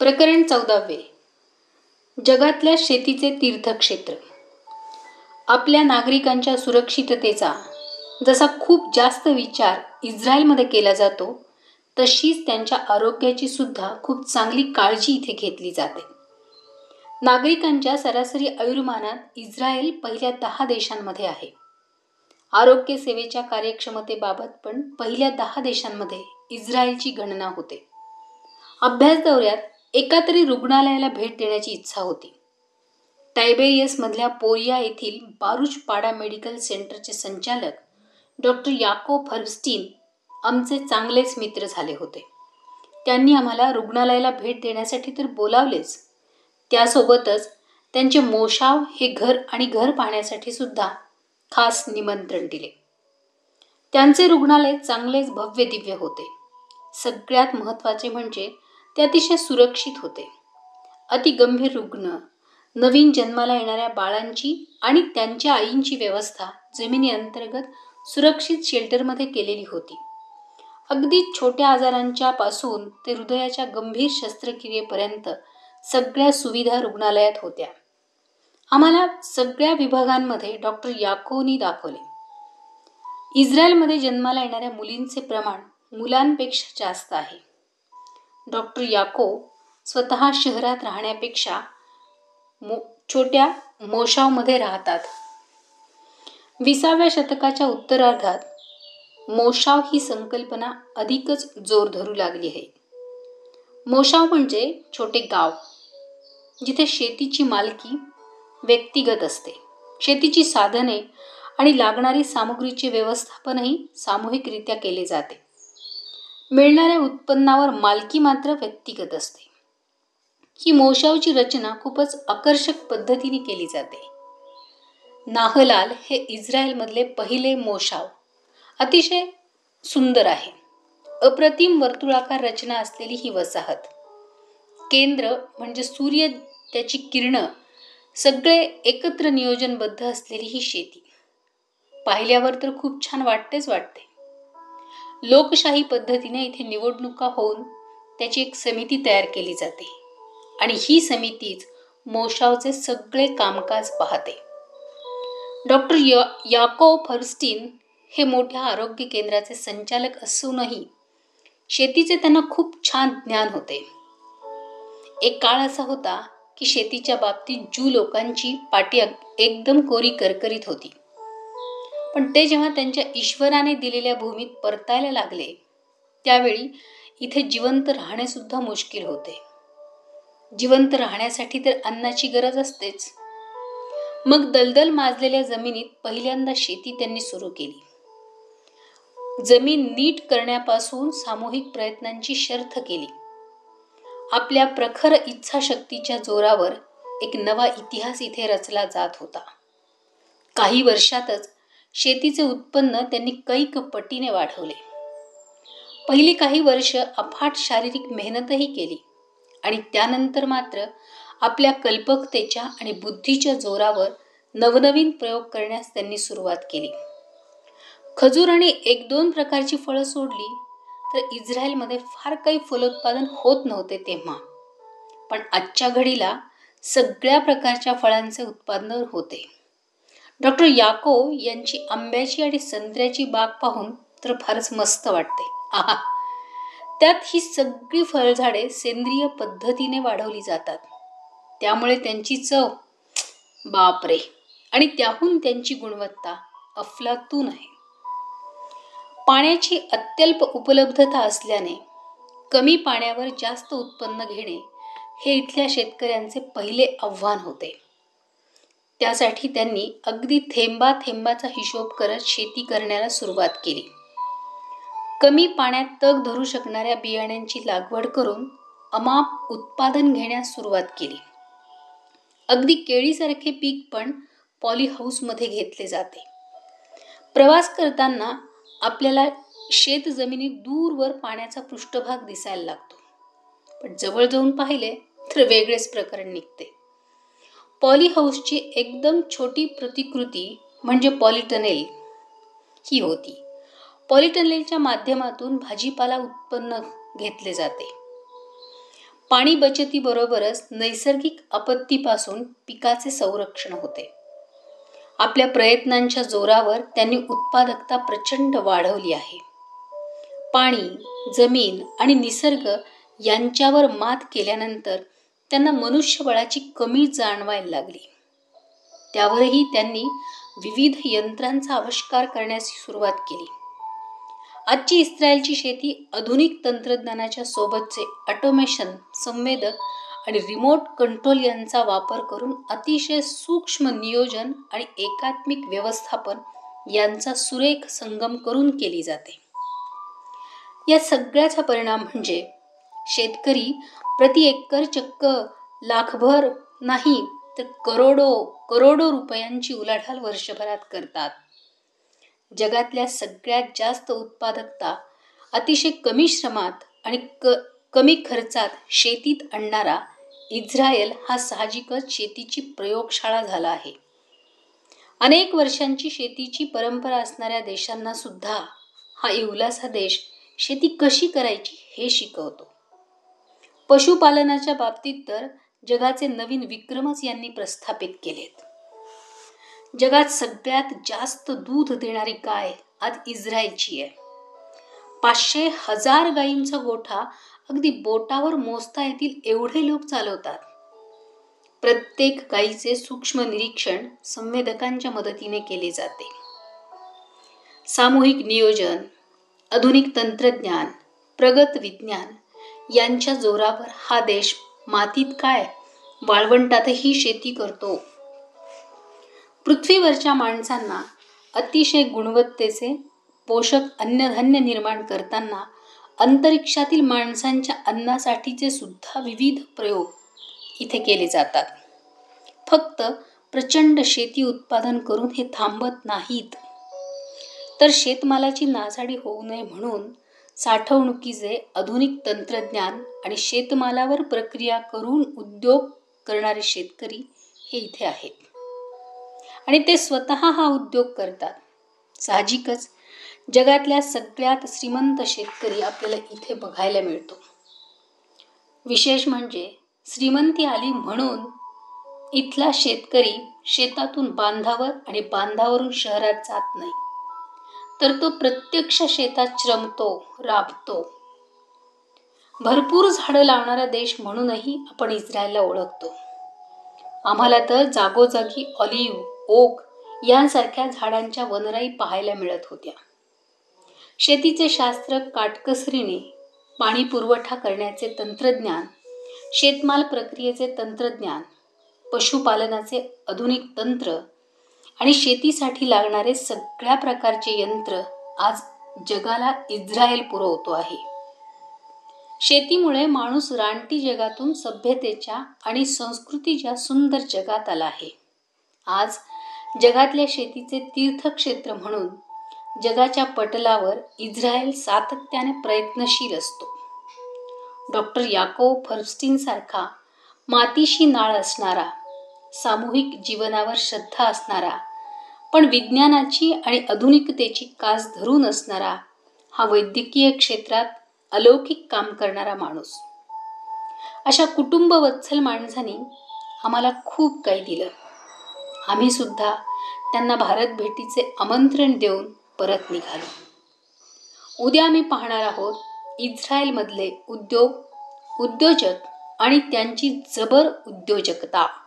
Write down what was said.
प्रकरण चौदावे. जगातल्या शेतीचे तीर्थक्षेत्र. आपल्या नागरिकांच्या सुरक्षिततेचा जसा खूप जास्त विचार इस्रायलमध्ये केला जातो तशीच त्यांच्या आरोग्याची सुद्धा खूप चांगली काळजी इथे घेतली जाते. नागरिकांच्या सरासरी आयुर्मानात इस्रायल पहिल्या दहा देशांमध्ये आहे. आरोग्य सेवेच्या कार्यक्षमतेबाबत पण पहिल्या दहा देशांमध्ये इस्रायलची गणना होते. अभ्यास दौऱ्यात एका तरी रुग्णालयाला भेट देण्याची इच्छा होती. टायबेरियसमधल्या पोरिया येथील बारुजपाडा मेडिकल सेंटरचे संचालक डॉक्टर याको फर्बस्टीन आमचे चांगलेच मित्र झाले होते. त्यांनी आम्हाला रुग्णालयाला भेट देण्यासाठी तर बोलावलेच. त्यासोबतच त्यांचे मोशाव हे घर आणि घर पाहण्यासाठी सुद्धा खास निमंत्रण दिले. त्यांचे रुग्णालय चांगलेच भव्य दिव्य होते. सगळ्यात महत्त्वाचे म्हणजे ते अतिशय सुरक्षित होते. अति गंभीर रुग्ण नवीन जन्माला येणाऱ्या बाळांची आणि त्यांच्या आईंची व्यवस्था जमिनी अंतर्गत सुरक्षित शेल्टरमध्ये केलेली होती. अगदी छोट्या आजारांच्या पासून ते हृदयाच्या गंभीर शस्त्रक्रियेपर्यंत सगळ्या सुविधा रुग्णालयात होत्या. आम्हाला सगळ्या विभागांमध्ये डॉक्टर याकोनी दाखवले. इस्रायलमध्ये जन्माला येणाऱ्या मुलींचे प्रमाण मुलांपेक्षा जास्त आहे. डॉक्टर याको स्वतः शहरात राहण्यापेक्षा मो छोट्या मोशावमध्ये राहतात. विसाव्या शतकाच्या उत्तरार्धात मोशाव ही संकल्पना अधिकच जोर धरू लागली आहे. मोशाव म्हणजे छोटे गाव जिथे शेतीची मालकी व्यक्तिगत असते. शेतीची साधने आणि लागणारी सामग्रीचे व्यवस्थापनही सामूहिकरित्या केले जाते. मिळणाऱ्या उत्पन्नावर मालकी मात्र व्यक्तिगत असते. ही मोशावची रचना खूपच आकर्षक पद्धतीने केली जाते. नाहलाल हे इस्रायलमधले पहिले मोशाव. अतिशय सुंदर आहे. अप्रतिम वर्तुळाकार रचना असलेली ही वसाहत. केंद्र म्हणजे सूर्य त्याची किरणं सगळे एकत्र नियोजनबद्ध असलेली ही शेती. पाहिल्यावर तर खूप छान वाटतेच वाटते. लोकशाही पद्धतीने इथे निवडणुका होऊन त्याची एक समिती तयार केली जाते. आणि ही समितीच मोशावचे सगळे कामकाज पाहते. डॉक्टर या याको फर्स्टीन हे मोठ्या आरोग्य केंद्राचे संचालक असूनही शेतीचे त्यांना खूप छान ज्ञान होते. एक काळ असा होता की शेतीच्या बाबतीत जू लोकांची पाठी एकदम कोरी करकरीत होती. पण ते जेव्हा त्यांच्या ईश्वराने दिलेल्या भूमीत परतायला लागले त्यावेळी इथे जिवंत राहणेसुद्धा मुश्किल होते. जिवंत राहण्यासाठी तर अन्नाची गरज असतेच. मग दलदल माजलेल्या जमिनीत पहिल्यांदा शेती त्यांनी सुरू केली. जमीन नीट करण्यापासून सामूहिक प्रयत्नांची शर्थ केली. आपल्या प्रखर इच्छाशक्तीच्या जोरावर एक नवा इतिहास इथे रचला जात होता. काही वर्षातच शेतीचे उत्पन्न त्यांनी कैक पटीने वाढवले. पहिली काही वर्ष अफाट शारीरिक मेहनतही केली आणि त्यानंतर मात्र आपल्या कल्पकतेच्या आणि बुद्धीच्या जोरावर नवनवीन प्रयोग करण्यास त्यांनी सुरुवात केली. खजूर आणि एक दोन प्रकारची फळं सोडली तर इस्रायलमध्ये फार काही फलोत्पादन होत नव्हते तेव्हा. पण आजच्या घडीला सगळ्या प्रकारच्या फळांचे उत्पादन होते. डॉक्टर याको यांची आंब्याची आणि संत्र्याची बाग पाहून तर फारच मस्त वाटते. आहा. त्यात ही सगळी फळझाडे सेंद्रिय पद्धतीने वाढवली जातात. त्यामुळे त्यांची चव बापरे. आणि त्याहून त्यांची गुणवत्ता अफलातून आहे. पाण्याची अत्यल्प उपलब्धता असल्याने कमी पाण्यावर जास्त उत्पन्न घेणे हे इथल्या शेतकऱ्यांचे पहिले आव्हान होते. त्यासाठी त्यांनी अगदी थेंबा थेंबाचा हिशोब करत शेती करण्याला सुरुवात केली. कमी पाण्यात तग धरू शकणाऱ्या बियाण्यांची लागवड करून अमाप उत्पादन घेण्यास सुरुवात केली. अगदी केळीसारखे पीक पण पॉली हाऊसमध्ये घेतले जाते. प्रवास करताना आपल्याला शेत जमिनीत दूरवर पाण्याचा पृष्ठभाग दिसायला लागतो. पण जवळ जाऊन पाहिले तर वेगळेच प्रकरण निघते. पॉलीहाऊसची एकदम छोटी प्रतिकृती म्हणजे पॉलिटनेल ही होती. पॉलिटनेलच्या माध्यमातून भाजीपाला उत्पन्न घेतले जाते. पाणी बचतीबरोबरच नैसर्गिक आपत्तीपासून पिकाचे संरक्षण होते. आपल्या प्रयत्नांच्या जोरावर त्यांनी उत्पादकता प्रचंड वाढवली आहे. पाणी जमीन आणि निसर्ग यांच्यावर मात केल्यानंतर त्यांना मनुष्यबळाची कमी जाणवायला लागली. त्यावरही त्यांनी विविध यंत्रांचा आविष्कार करण्यास सुरुवात केली. आजची इस्रायलची शेती आधुनिक तंत्रज्ञानाच्या सोबतचे ऑटोमेशन संवेदक आणि रिमोट कंट्रोल यांचा वापर करून अतिशय सूक्ष्म नियोजन आणि एकात्मिक व्यवस्थापन यांचा सुरेख संगम करून केली जाते. या सगळ्याचा परिणाम म्हणजे शेतकरी प्रति एकर चक्क लाखभर नाही तर करोडो करोडो रुपयांची उलाढाल वर्षभरात करतात. जगातल्या सगळ्यात जास्त उत्पादकता अतिशय कमी श्रमात आणि क कमी खर्चात शेतीत आणणारा इस्रायल हा साहजिकच शेतीची प्रयोगशाळा झाला आहे. अनेक वर्षांची शेतीची परंपरा असणाऱ्या देशांना सुद्धा हा इवलासा देश शेती कशी करायची हे शिकवतो. पशुपालनाच्या बाबतीत तर जगाचे नवीन विक्रमच यांनी प्रस्थापित केलेत. जगात सगळ्यात जास्त दूध देणारी गाय आज इस्रायलची आहे. पाचशे हजार गायींचा गोठा अगदी बोटावर मोजता येतील एवढे लोक चालवतात. प्रत्येक गायीचे सूक्ष्म निरीक्षण संवेदकांच्या मदतीने केले जाते. सामूहिक नियोजन आधुनिक तंत्रज्ञान प्रगत विज्ञान यांच्या जोरावर हा देश मातीत काय? वाळवंटातही शेती करतो. पृथ्वीवरच्या माणसांना अतिशय गुणवत्तेचे पोषक अन्नधान्य निर्माण करताना अंतरिक्षातील माणसांच्या अन्नासाठीचे सुद्धा विविध प्रयोग इथे केले जातात. फक्त प्रचंड शेती उत्पादन करून हे थांबत नाहीत. तर शेतमालाची नासाडी होऊ नये म्हणून साठवणुकीचे आधुनिक तंत्रज्ञान आणि शेतमालावर प्रक्रिया करून उद्योग करणारे शेतकरी हे इथे आहेत. आणि ते स्वतः हा उद्योग करतात. साहजिकच जगातल्या सगळ्यात श्रीमंत शेतकरी आपल्याला इथे बघायला मिळतो. विशेष म्हणजे श्रीमंती आली म्हणून इथला शेतकरी शेतातून बांधावर आणि बांधावरून शहरात जात नाही. तर तो प्रत्यक्ष शेतात श्रमतो राबतो. भरपूर झाडं लावणारा देश म्हणूनही आपण इस्रायलला ओळखतो. आम्हाला तर जागोजागी ऑलिव्ह ओक यांसारख्या झाडांच्या वनराई पाहायला मिळत होत्या. शेतीचे शास्त्र काटकसरीने पाणी पुरवठा करण्याचे तंत्रज्ञान शेतमाल प्रक्रियेचे तंत्रज्ञान पशुपालनाचे आधुनिक तंत्र आणि शेतीसाठी लागणारे सगळ्या प्रकारचे यंत्र आज जगाला इस्रायल पुरवतो आहे. शेतीमुळे माणूस रानटी जगातून सभ्यतेच्या आणि संस्कृतीच्या सुंदर जगात आला आहे. आज जगातल्या शेतीचे तीर्थक्षेत्र म्हणून जगाच्या पटलावर इस्रायल सातत्याने प्रयत्नशील असतो. डॉक्टर याको फर्स्टीन सारखा मातीशी नाळ असणारा सामूहिक जीवनावर श्रद्धा असणारा पण विज्ञानाची आणि आधुनिकतेची कास धरून असणारा हा वैद्यकीय क्षेत्रात अलौकिक काम करणारा माणूस. अशा कुटुंबवत्सल माणसाने आम्हाला खूप काही दिलं. आम्ही सुद्धा त्यांना भारत भेटीचे आमंत्रण देऊन परत निघालो. उद्या आम्ही पाहणार आहोत इस्रायलमधले उद्योग उद्योजक आणि त्यांची जबर उद्योजकता.